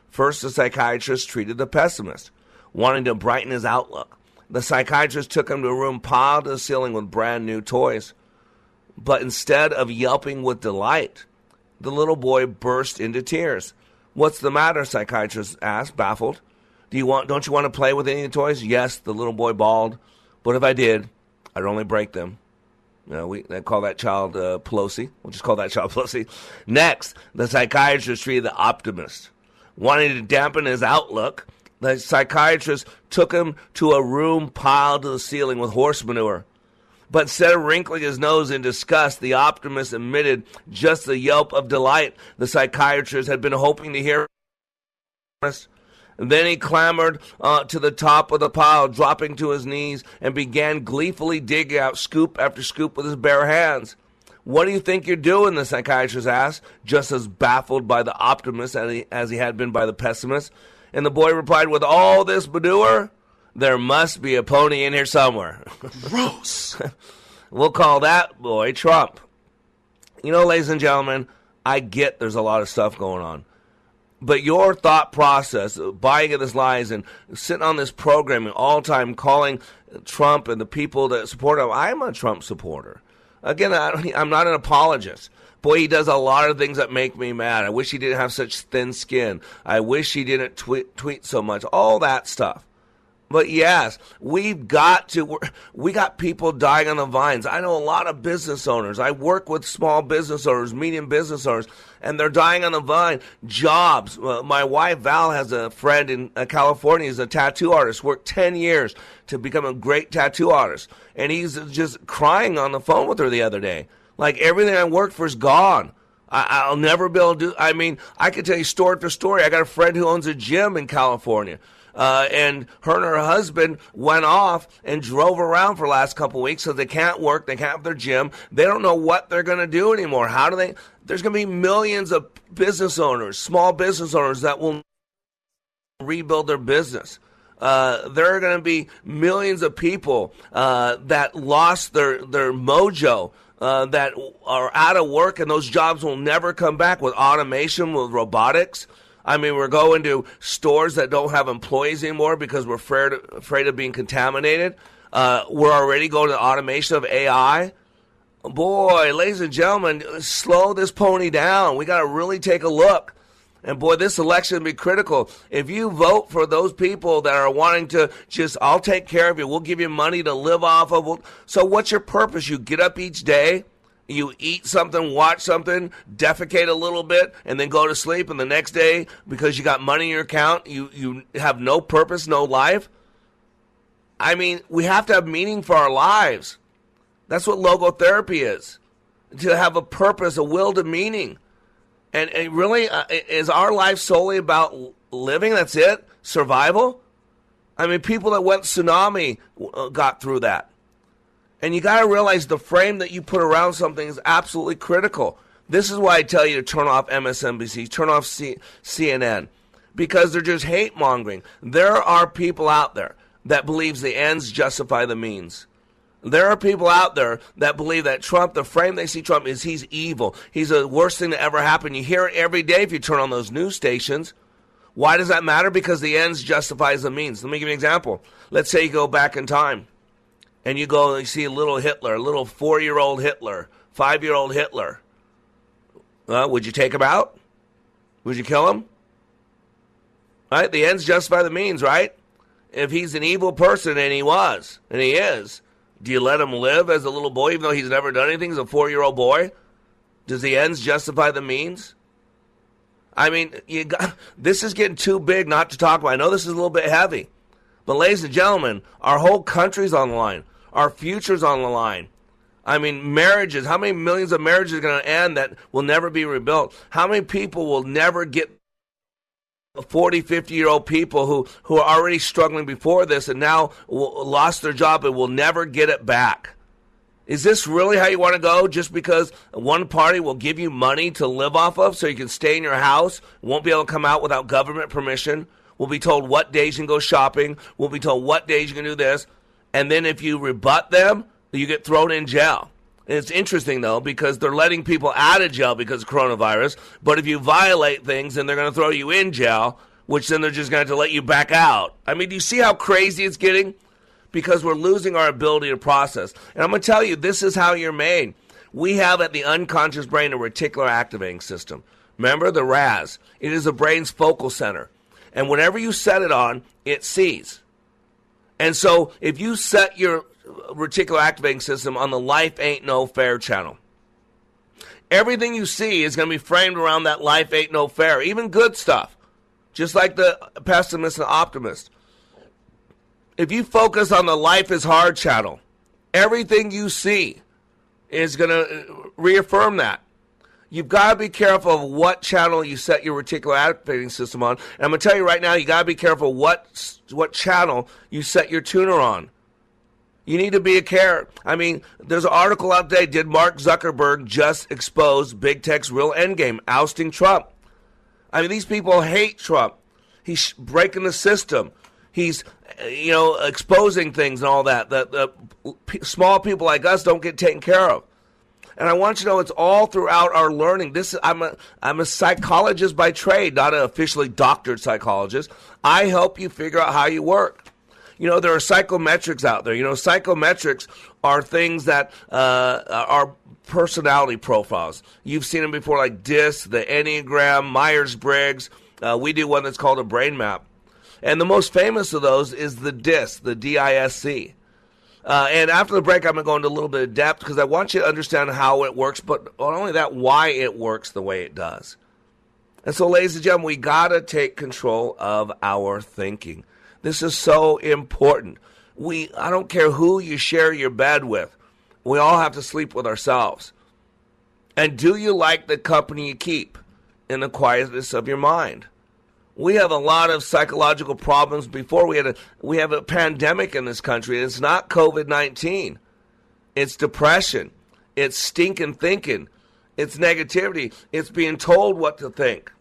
First, the psychiatrist treated the pessimist, wanting to brighten his outlook. The psychiatrist took him to a room piled to the ceiling with brand new toys. But instead of yelping with delight, the little boy burst into tears. What's the matter? Psychiatrist asked, baffled. Do you want? Don't you want to play with any of the toys? Yes, the little boy bawled. But if I did, I'd only break them. You know, we they call that child uh, Pelosi. We'll just call that child Pelosi. Next, the psychiatrist treated the optimist. Wanting to dampen his outlook, the psychiatrist took him to a room piled to the ceiling with horse manure. But instead of wrinkling his nose in disgust, the optimist emitted just the yelp of delight the psychiatrist had been hoping to hear. Then he clambered uh, to the top of the pile, dropping to his knees, and began gleefully digging out scoop after scoop with his bare hands. What do you think you're doing? The psychiatrist asked, just as baffled by the optimist as he, as he had been by the pessimist. And the boy replied, With all this manure, there must be a pony in here somewhere. Gross. we'll call that boy Trump. You know, ladies and gentlemen, I get there's a lot of stuff going on. But your thought process, buying into this lies and sitting on this program all the time calling Trump and the people that support him, I'm a Trump supporter. Again, I'm not an apologist. Boy, he does a lot of things that make me mad. I wish he didn't have such thin skin. I wish he didn't tweet, tweet so much. All that stuff. But yes, we've got to, we got people dying on the vines. I know a lot of business owners. I work with small business owners, medium business owners, and they're dying on the vine. Jobs. Uh, my wife, Val, has a friend in uh, California. He's a tattoo artist, worked 10 years to become a great tattoo artist. And he's just crying on the phone with her the other day. Like everything I worked for is gone. I, will never be able to do. I mean, I could tell you story after story. I got a friend who owns a gym in California. Uh, and her and her husband went off and drove around for the last couple weeks so they can't work, they can't have their gym, they don't know what they're going to do anymore. How do they? There's going to be millions of business owners, small business owners that will rebuild their business. Uh, there are going to be millions of people uh, that lost their their mojo. Uh, that are out of work and those jobs will never come back with automation, with robotics. I mean, we're going to stores that don't have employees anymore because we're afraid, afraid of being contaminated. Uh, we're already going to automation of AI. Boy, ladies and gentlemen, slow this pony down. We got to really take a look. And boy, this election will be critical. If you vote for those people that are wanting to just, I'll take care of you, we'll give you money to live off of. So, what's your purpose? You get up each day You eat something, watch something, defecate a little bit, and then go to sleep. And the next day, because you got money in your account, you, you have no purpose, no life. I mean, we have to have meaning for our lives. That's what logotherapy is to have a purpose, a will to meaning. And, and really, uh, is our life solely about living? That's it? Survival? I mean, people that went tsunami uh, got through that. And you got to realize the frame that you put around something is absolutely critical. This is why I tell you to turn off MSNBC, turn off C- CNN, because they're just hate mongering. There are people out there that believes the ends justify the means. There are people out there that believe that Trump, the frame they see Trump is he's evil. He's the worst thing to ever happen. You hear it every day if you turn on those news stations. Why does that matter? Because the ends justifies the means. Let me give you an example. Let's say you go back in time and you go and you see a little Hitler, a little four year old Hitler, five year old Hitler, uh, would you take him out? Would you kill him? Right? The ends justify the means, right? If he's an evil person, and he was, and he is, do you let him live as a little boy, even though he's never done anything? He's a four year old boy. Does the ends justify the means? I mean, you got, this is getting too big not to talk about. I know this is a little bit heavy, but ladies and gentlemen, our whole country's on the line. Our future's on the line. I mean, marriages. How many millions of marriages are going to end that will never be rebuilt? How many people will never get 40, 50 year old people who, who are already struggling before this and now lost their job and will never get it back? Is this really how you want to go? Just because one party will give you money to live off of so you can stay in your house, won't be able to come out without government permission, will be told what days you can go shopping, will be told what days you can do this, and then if you rebut them, you get thrown in jail. And it's interesting though because they're letting people out of jail because of coronavirus, but if you violate things, then they're going to throw you in jail, which then they're just going to to let you back out. I mean, do you see how crazy it's getting? Because we're losing our ability to process. And I'm going to tell you, this is how you're made. We have at the unconscious brain a reticular activating system. Remember the RAS? It is the brain's focal center. And whenever you set it on, it sees. And so if you set your reticular activating system on the Life Ain't No Fair channel, everything you see is going to be framed around that life ain't no fair, even good stuff, just like the pessimist and optimist. If you focus on the life is hard channel, everything you see is going to reaffirm that. You've got to be careful of what channel you set your reticular activating system on. And I'm going to tell you right now, you got to be careful what what channel you set your tuner on. You need to be a care. I mean, there's an article out there. Did Mark Zuckerberg just expose big tech's real endgame, ousting Trump? I mean, these people hate Trump. He's breaking the system. He's, you know, exposing things and all that. That the small people like us don't get taken care of. And I want you to know it's all throughout our learning. This I'm a I'm a psychologist by trade, not an officially doctored psychologist. I help you figure out how you work. You know, there are psychometrics out there. You know, psychometrics are things that uh, are personality profiles. You've seen them before, like DISC, the Enneagram, Myers Briggs. Uh, we do one that's called a brain map. And the most famous of those is the DISC, the D I S C. Uh, and after the break, I'm going to go into a little bit of depth because I want you to understand how it works, but not only that, why it works the way it does. And so, ladies and gentlemen, we got to take control of our thinking. This is so important. We, I don't care who you share your bed with, we all have to sleep with ourselves. And do you like the company you keep in the quietness of your mind? We have a lot of psychological problems before. We had a we have a pandemic in this country. It's not covid-19 it's depression. It's stinking thinking. It's negativity. It's being told what to think.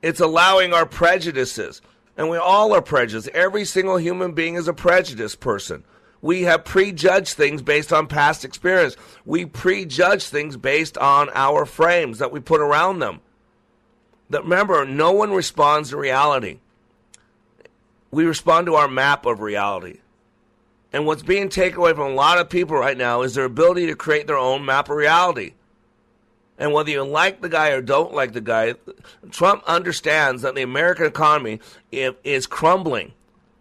It's allowing our prejudices. And we all are prejudiced. Every single human being is a prejudiced person. We have prejudged things based on past experience. We prejudge things based on our frames that we put around them that remember, no one responds to reality. We respond to our map of reality. And what's being taken away from a lot of people right now is their ability to create their own map of reality. And whether you like the guy or don't like the guy, Trump understands that the American economy is crumbling.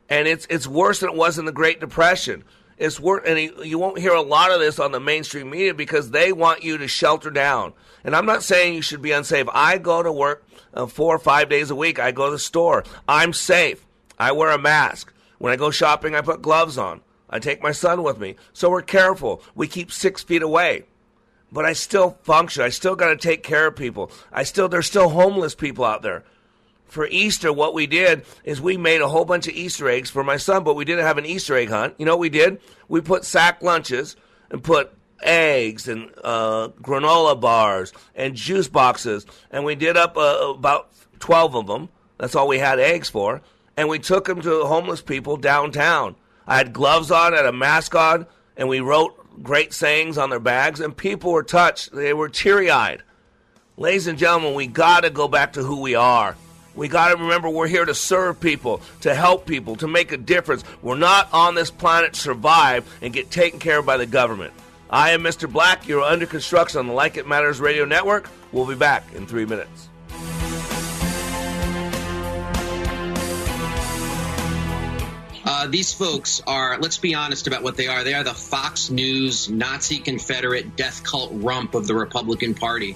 And it's, it's worse than it was in the Great Depression. It's worth, and you won't hear a lot of this on the mainstream media because they want you to shelter down. And I'm not saying you should be unsafe. I go to work uh, four or five days a week. I go to the store. I'm safe. I wear a mask. When I go shopping, I put gloves on. I take my son with me. So we're careful. We keep six feet away. But I still function. I still got to take care of people. I still, there's still homeless people out there for Easter, what we did is we made a whole bunch of Easter eggs for my son, but we didn't have an Easter egg hunt. You know what we did? We put sack lunches and put eggs and uh, granola bars and juice boxes, and we did up uh, about 12 of them. That's all we had eggs for. And we took them to homeless people downtown. I had gloves on, I had a mask on, and we wrote great sayings on their bags, and people were touched. They were teary eyed. Ladies and gentlemen, we got to go back to who we are. We got to remember we're here to serve people, to help people, to make a difference. We're not on this planet to survive and get taken care of by the government. I am Mr. Black. You're under construction on the Like It Matters radio network. We'll be back in three minutes. Uh, these folks are, let's be honest about what they are. They are the Fox News, Nazi Confederate, death cult rump of the Republican Party.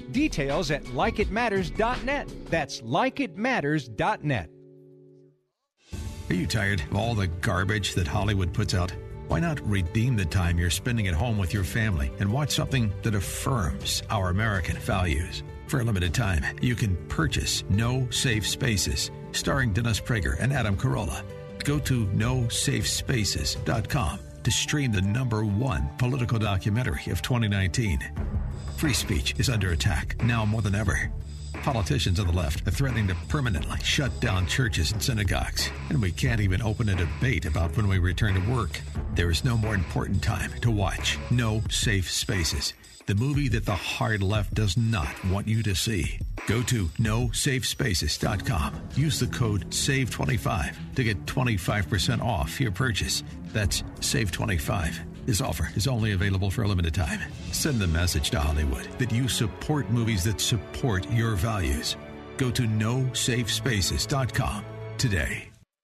Details at likeitmatters.net. That's likeitmatters.net. Are you tired of all the garbage that Hollywood puts out? Why not redeem the time you're spending at home with your family and watch something that affirms our American values? For a limited time, you can purchase No Safe Spaces, starring Dennis Prager and Adam Carolla. Go to nosafespaces.com to stream the number one political documentary of 2019. Free speech is under attack now more than ever. Politicians on the left are threatening to permanently shut down churches and synagogues, and we can't even open a debate about when we return to work. There is no more important time to watch No Safe Spaces, the movie that the hard left does not want you to see. Go to nosafespaces.com. Use the code SAVE25 to get 25% off your purchase. That's SAVE25. This offer is only available for a limited time. Send the message to Hollywood that you support movies that support your values. Go to nosafespaces.com today.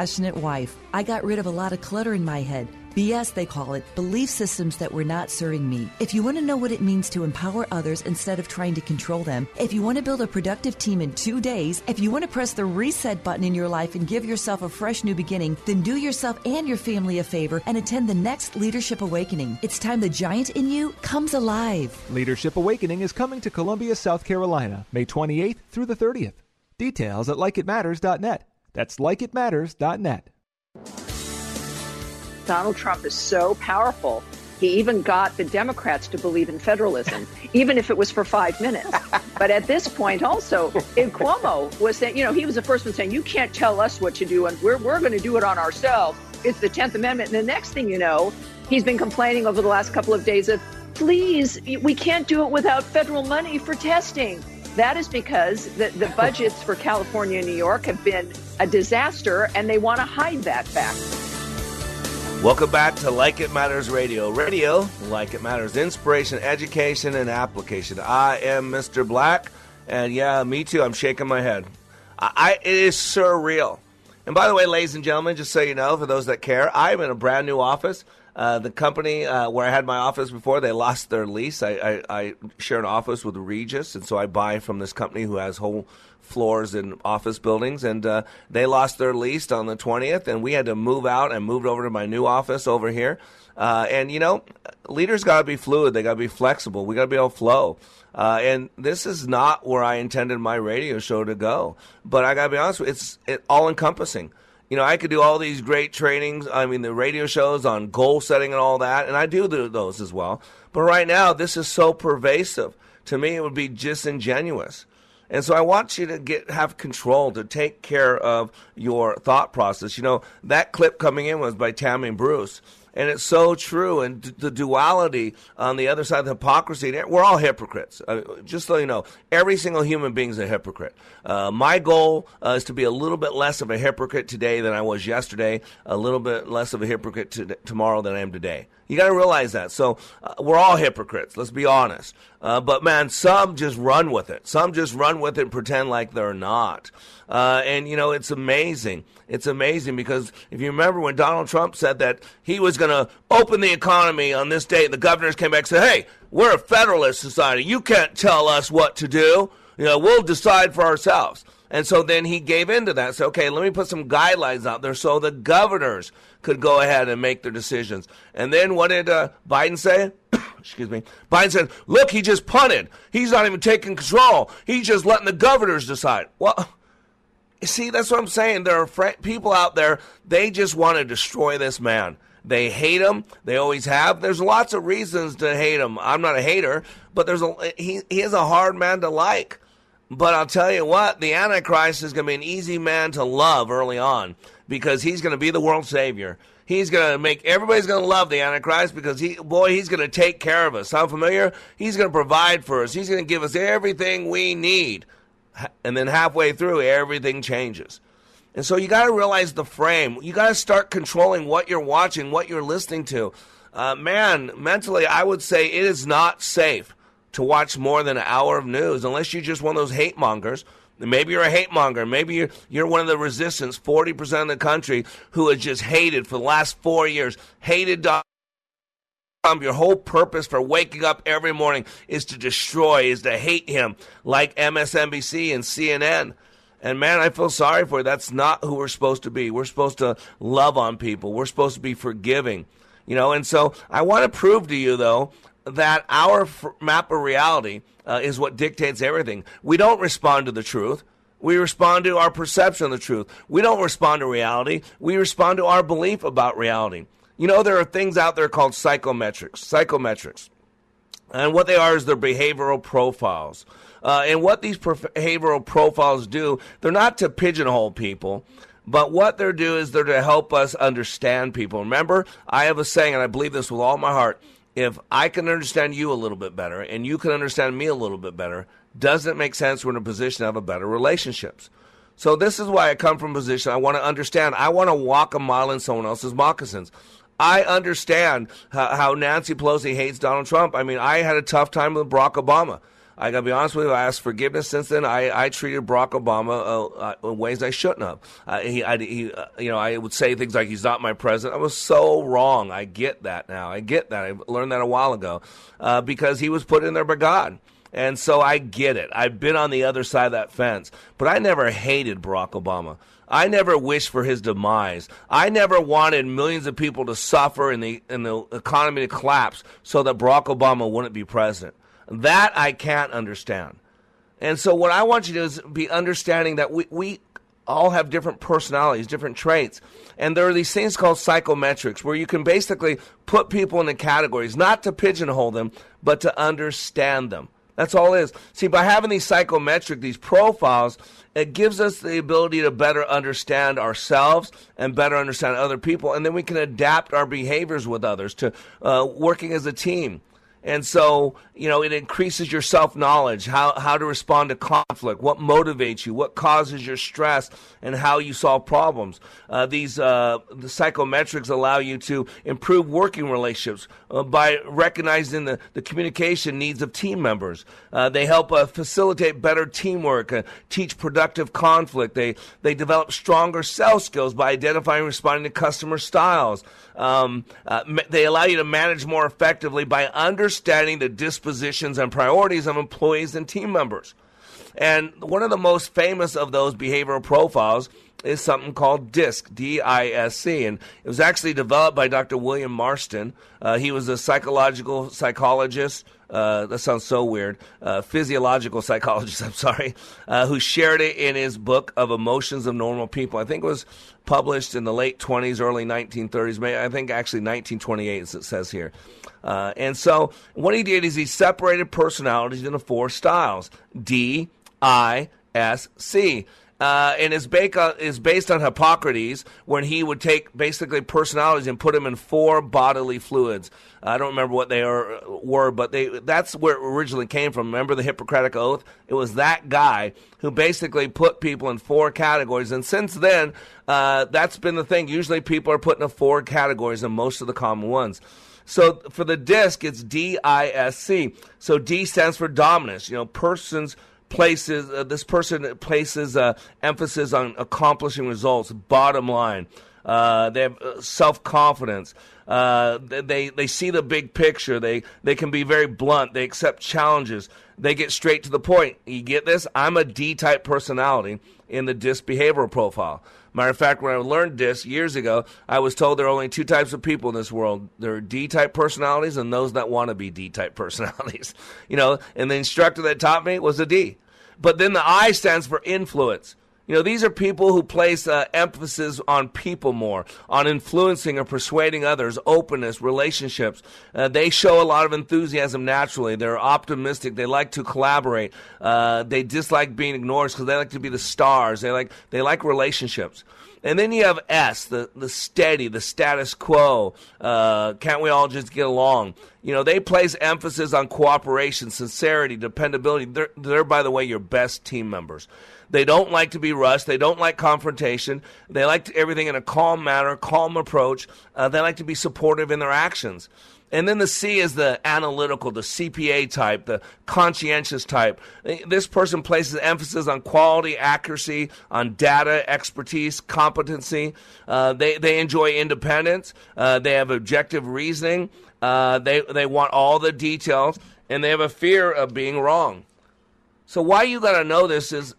passionate wife. I got rid of a lot of clutter in my head. BS, they call it, belief systems that were not serving me. If you want to know what it means to empower others instead of trying to control them, if you want to build a productive team in two days, if you want to press the reset button in your life and give yourself a fresh new beginning, then do yourself and your family a favor and attend the next Leadership Awakening. It's time the giant in you comes alive. Leadership Awakening is coming to Columbia, South Carolina, May 28th through the 30th. Details at likeitmatters.net. That's likeitmatters.net. Donald Trump is so powerful. He even got the Democrats to believe in federalism, even if it was for five minutes. But at this point, also, if Cuomo was saying, you know, he was the first one saying, you can't tell us what to do, and we're, we're going to do it on ourselves. It's the 10th Amendment. And the next thing you know, he's been complaining over the last couple of days of, please, we can't do it without federal money for testing. That is because the, the budgets for California and New York have been a disaster, and they want to hide that fact. Welcome back to Like It Matters Radio. Radio, like it matters, inspiration, education, and application. I am Mr. Black, and yeah, me too. I'm shaking my head. I, I it is surreal. And by the way, ladies and gentlemen, just so you know, for those that care, I'm in a brand new office. Uh, the company uh, where I had my office before, they lost their lease. I, I, I share an office with Regus, and so I buy from this company who has whole floors in office buildings, and uh, they lost their lease on the 20th, and we had to move out and moved over to my new office over here. Uh, and you know, leaders got to be fluid; they got to be flexible. We got to be able to flow. Uh, and this is not where I intended my radio show to go. But I got to be honest with you, it's it, all encompassing. You know, I could do all these great trainings. I mean, the radio shows on goal setting and all that, and I do those as well. But right now, this is so pervasive. To me, it would be disingenuous. And so I want you to get have control to take care of your thought process. You know, that clip coming in was by Tammy Bruce. And it's so true. And the duality on the other side of the hypocrisy, we're all hypocrites. Just so you know, every single human being is a hypocrite. Uh, my goal uh, is to be a little bit less of a hypocrite today than I was yesterday, a little bit less of a hypocrite to, tomorrow than I am today. You got to realize that. So uh, we're all hypocrites. Let's be honest. Uh, but man, some just run with it. Some just run with it and pretend like they're not. Uh, and you know, it's amazing. It's amazing because if you remember when Donald Trump said that he was going to open the economy on this date, the governors came back and said, "Hey, we're a federalist society. You can't tell us what to do. You know, we'll decide for ourselves." And so then he gave in to that. So, okay, let me put some guidelines out there so the governors could go ahead and make their decisions. And then what did uh, Biden say? Excuse me. Biden said, look, he just punted. He's not even taking control. He's just letting the governors decide. Well, see, that's what I'm saying. There are fr- people out there, they just want to destroy this man. They hate him. They always have. There's lots of reasons to hate him. I'm not a hater, but there's a he, he is a hard man to like. But I'll tell you what, the Antichrist is going to be an easy man to love early on because he's going to be the world savior. He's going to make everybody's going to love the Antichrist because he, boy, he's going to take care of us. Sound familiar? He's going to provide for us. He's going to give us everything we need. And then halfway through, everything changes. And so you got to realize the frame. You got to start controlling what you're watching, what you're listening to. Uh, man, mentally, I would say it is not safe to watch more than an hour of news unless you're just one of those hate mongers. Maybe you're a hate monger. Maybe you're, you're one of the resistance, 40% of the country who has just hated for the last four years, hated Donald. Your whole purpose for waking up every morning is to destroy, is to hate him, like MSNBC and CNN. And man, I feel sorry for you. That's not who we're supposed to be. We're supposed to love on people. We're supposed to be forgiving. You know, and so I want to prove to you, though, that our f- map of reality uh, is what dictates everything. We don't respond to the truth. We respond to our perception of the truth. We don't respond to reality. We respond to our belief about reality. You know, there are things out there called psychometrics. Psychometrics. And what they are is their behavioral profiles. Uh, and what these behavioral profiles do, they're not to pigeonhole people, but what they're do is they're to help us understand people. Remember, I have a saying, and I believe this with all my heart if I can understand you a little bit better and you can understand me a little bit better, doesn't make sense we're in a position to have a better relationships? So this is why I come from a position I want to understand. I want to walk a mile in someone else's moccasins. I understand how, how Nancy Pelosi hates Donald Trump. I mean, I had a tough time with Barack Obama. I gotta be honest with you. I asked forgiveness since then. I, I treated Barack Obama uh, uh, in ways I shouldn't have. Uh, he, I, he uh, you know, I would say things like he's not my president. I was so wrong. I get that now. I get that. I learned that a while ago uh, because he was put in there by God. And so I get it. I've been on the other side of that fence, but I never hated Barack Obama. I never wished for his demise. I never wanted millions of people to suffer and the, and the economy to collapse so that Barack Obama wouldn't be president. That I can't understand. And so what I want you to do is be understanding that we, we all have different personalities, different traits. And there are these things called psychometrics where you can basically put people into categories, not to pigeonhole them, but to understand them. That's all it is. See, by having these psychometric, these profiles, it gives us the ability to better understand ourselves and better understand other people. And then we can adapt our behaviors with others to uh, working as a team And so, you know, it increases your self knowledge, how, how to respond to conflict, what motivates you, what causes your stress, and how you solve problems. Uh, these uh, the psychometrics allow you to improve working relationships uh, by recognizing the, the communication needs of team members. Uh, they help uh, facilitate better teamwork, uh, teach productive conflict. They, they develop stronger sales skills by identifying and responding to customer styles. Um, they allow you to manage more effectively by understanding the the dispositions and priorities of employees and team members. And one of the most famous of those behavioral profiles is something called DISC, D I S C. And it was actually developed by Dr. William Marston. Uh, he was a psychological psychologist. Uh, that sounds so weird. Uh, physiological psychologist, I'm sorry, uh, who shared it in his book of Emotions of Normal People. I think it was published in the late 20s, early 1930s. I think actually 1928, as it says here. Uh, and so what he did is he separated personalities into four styles D, I, S, C. Uh, and is, based on, is based on Hippocrates, when he would take basically personalities and put them in four bodily fluids. I don't remember what they are, were, but they, that's where it originally came from. Remember the Hippocratic Oath? It was that guy who basically put people in four categories. And since then, uh, that's been the thing. Usually people are put into four categories, and most of the common ones. So for the disc, it's D I S C. So D stands for dominance. You know, persons places uh, this person places uh, emphasis on accomplishing results. Bottom line, uh, they have uh, self confidence. Uh, they they see the big picture. They they can be very blunt. They accept challenges. They get straight to the point. You get this? I'm a D type personality in the DISC behavioral profile. Matter of fact, when I learned this years ago, I was told there are only two types of people in this world. There are D type personalities and those that want to be D type personalities. you know, and the instructor that taught me was a D. But then the I stands for influence. You know, these are people who place uh, emphasis on people more, on influencing or persuading others, openness, relationships. Uh, they show a lot of enthusiasm naturally. They're optimistic. They like to collaborate. Uh, they dislike being ignored because they like to be the stars. They like they like relationships. And then you have S, the, the steady, the status quo. Uh, can't we all just get along? You know, they place emphasis on cooperation, sincerity, dependability. They're, they're, by the way, your best team members. They don't like to be rushed. They don't like confrontation. They like everything in a calm manner, calm approach. Uh, they like to be supportive in their actions. And then the C is the analytical, the CPA type, the conscientious type. This person places emphasis on quality, accuracy, on data, expertise, competency. Uh, they, they enjoy independence. Uh, they have objective reasoning. Uh, they, they want all the details, and they have a fear of being wrong. So, why you got to know this is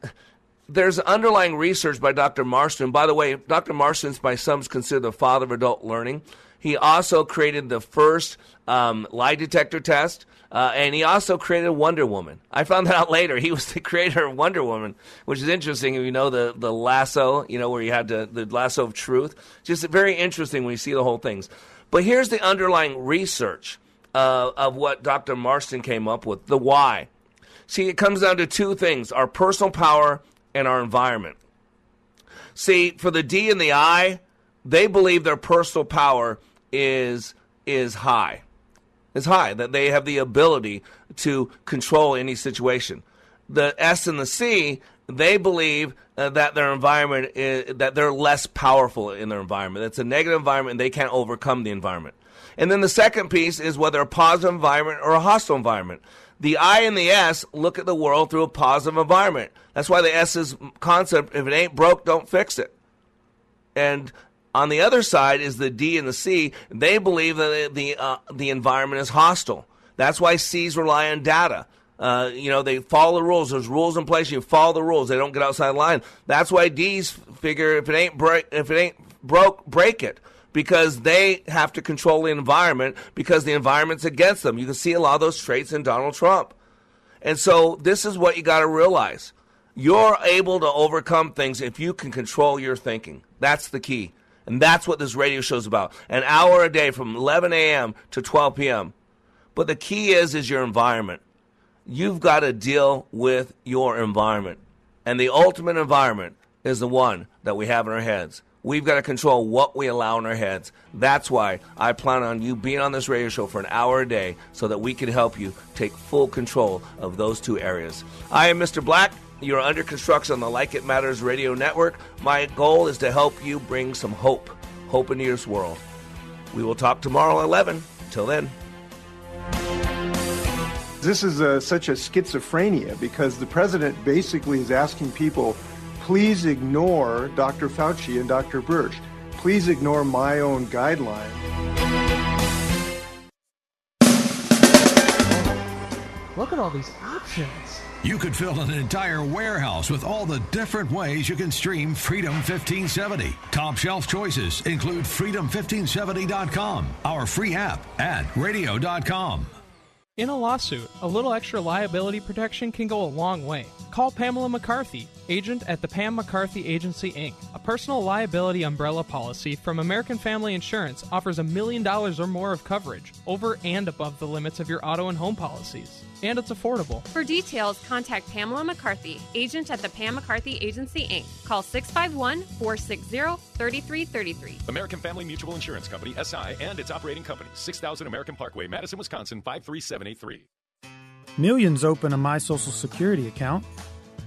there's underlying research by Dr. Marston. By the way, Dr. Marston's by some considered the father of adult learning. He also created the first um, lie detector test. Uh, and he also created Wonder Woman. I found that out later. He was the creator of Wonder Woman, which is interesting. You know the the lasso, you know where you had the, the lasso of truth. Just very interesting when you see the whole things. But here's the underlying research uh, of what Dr. Marston came up with: the why. See, it comes down to two things: our personal power and our environment. See, for the D and the I, they believe their personal power is is high. Is high that they have the ability to control any situation. The S and the C, they believe uh, that their environment is, that they're less powerful in their environment. It's a negative environment and they can't overcome the environment. And then the second piece is whether a positive environment or a hostile environment. The I and the S look at the world through a positive environment. That's why the S's concept, if it ain't broke, don't fix it. And on the other side is the D and the C. They believe that the uh, the environment is hostile. That's why C's rely on data. Uh, you know, they follow the rules. There's rules in place. You follow the rules. They don't get outside the line. That's why D's figure if it ain't break, if it ain't broke, break it because they have to control the environment because the environment's against them. You can see a lot of those traits in Donald Trump. And so this is what you got to realize. You're able to overcome things if you can control your thinking. That's the key. And that's what this radio show is about. An hour a day from 11 a.m. to 12 p.m. But the key is is your environment. You've got to deal with your environment. And the ultimate environment is the one that we have in our heads. We've got to control what we allow in our heads. That's why I plan on you being on this radio show for an hour a day so that we can help you take full control of those two areas. I am Mr. Black. You're under construction on the Like It Matters radio network. My goal is to help you bring some hope, hope into your world. We will talk tomorrow at 11. Till then. This is a, such a schizophrenia because the president basically is asking people, please ignore Dr. Fauci and Dr. Birx. Please ignore my own guideline. Look at all these options. You could fill an entire warehouse with all the different ways you can stream Freedom 1570. Top shelf choices include freedom1570.com, our free app, and radio.com. In a lawsuit, a little extra liability protection can go a long way. Call Pamela McCarthy, agent at the Pam McCarthy Agency Inc. A personal liability umbrella policy from American Family Insurance offers a million dollars or more of coverage over and above the limits of your auto and home policies. And it's affordable. For details, contact Pamela McCarthy, agent at the Pam McCarthy Agency Inc. Call 651 460 3333. American Family Mutual Insurance Company, SI, and its operating company, 6000 American Parkway, Madison, Wisconsin, 53783. Millions open a My Social Security account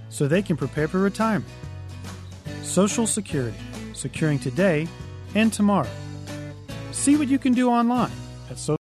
so they can prepare for retirement. Social Security, securing today and tomorrow. See what you can do online at social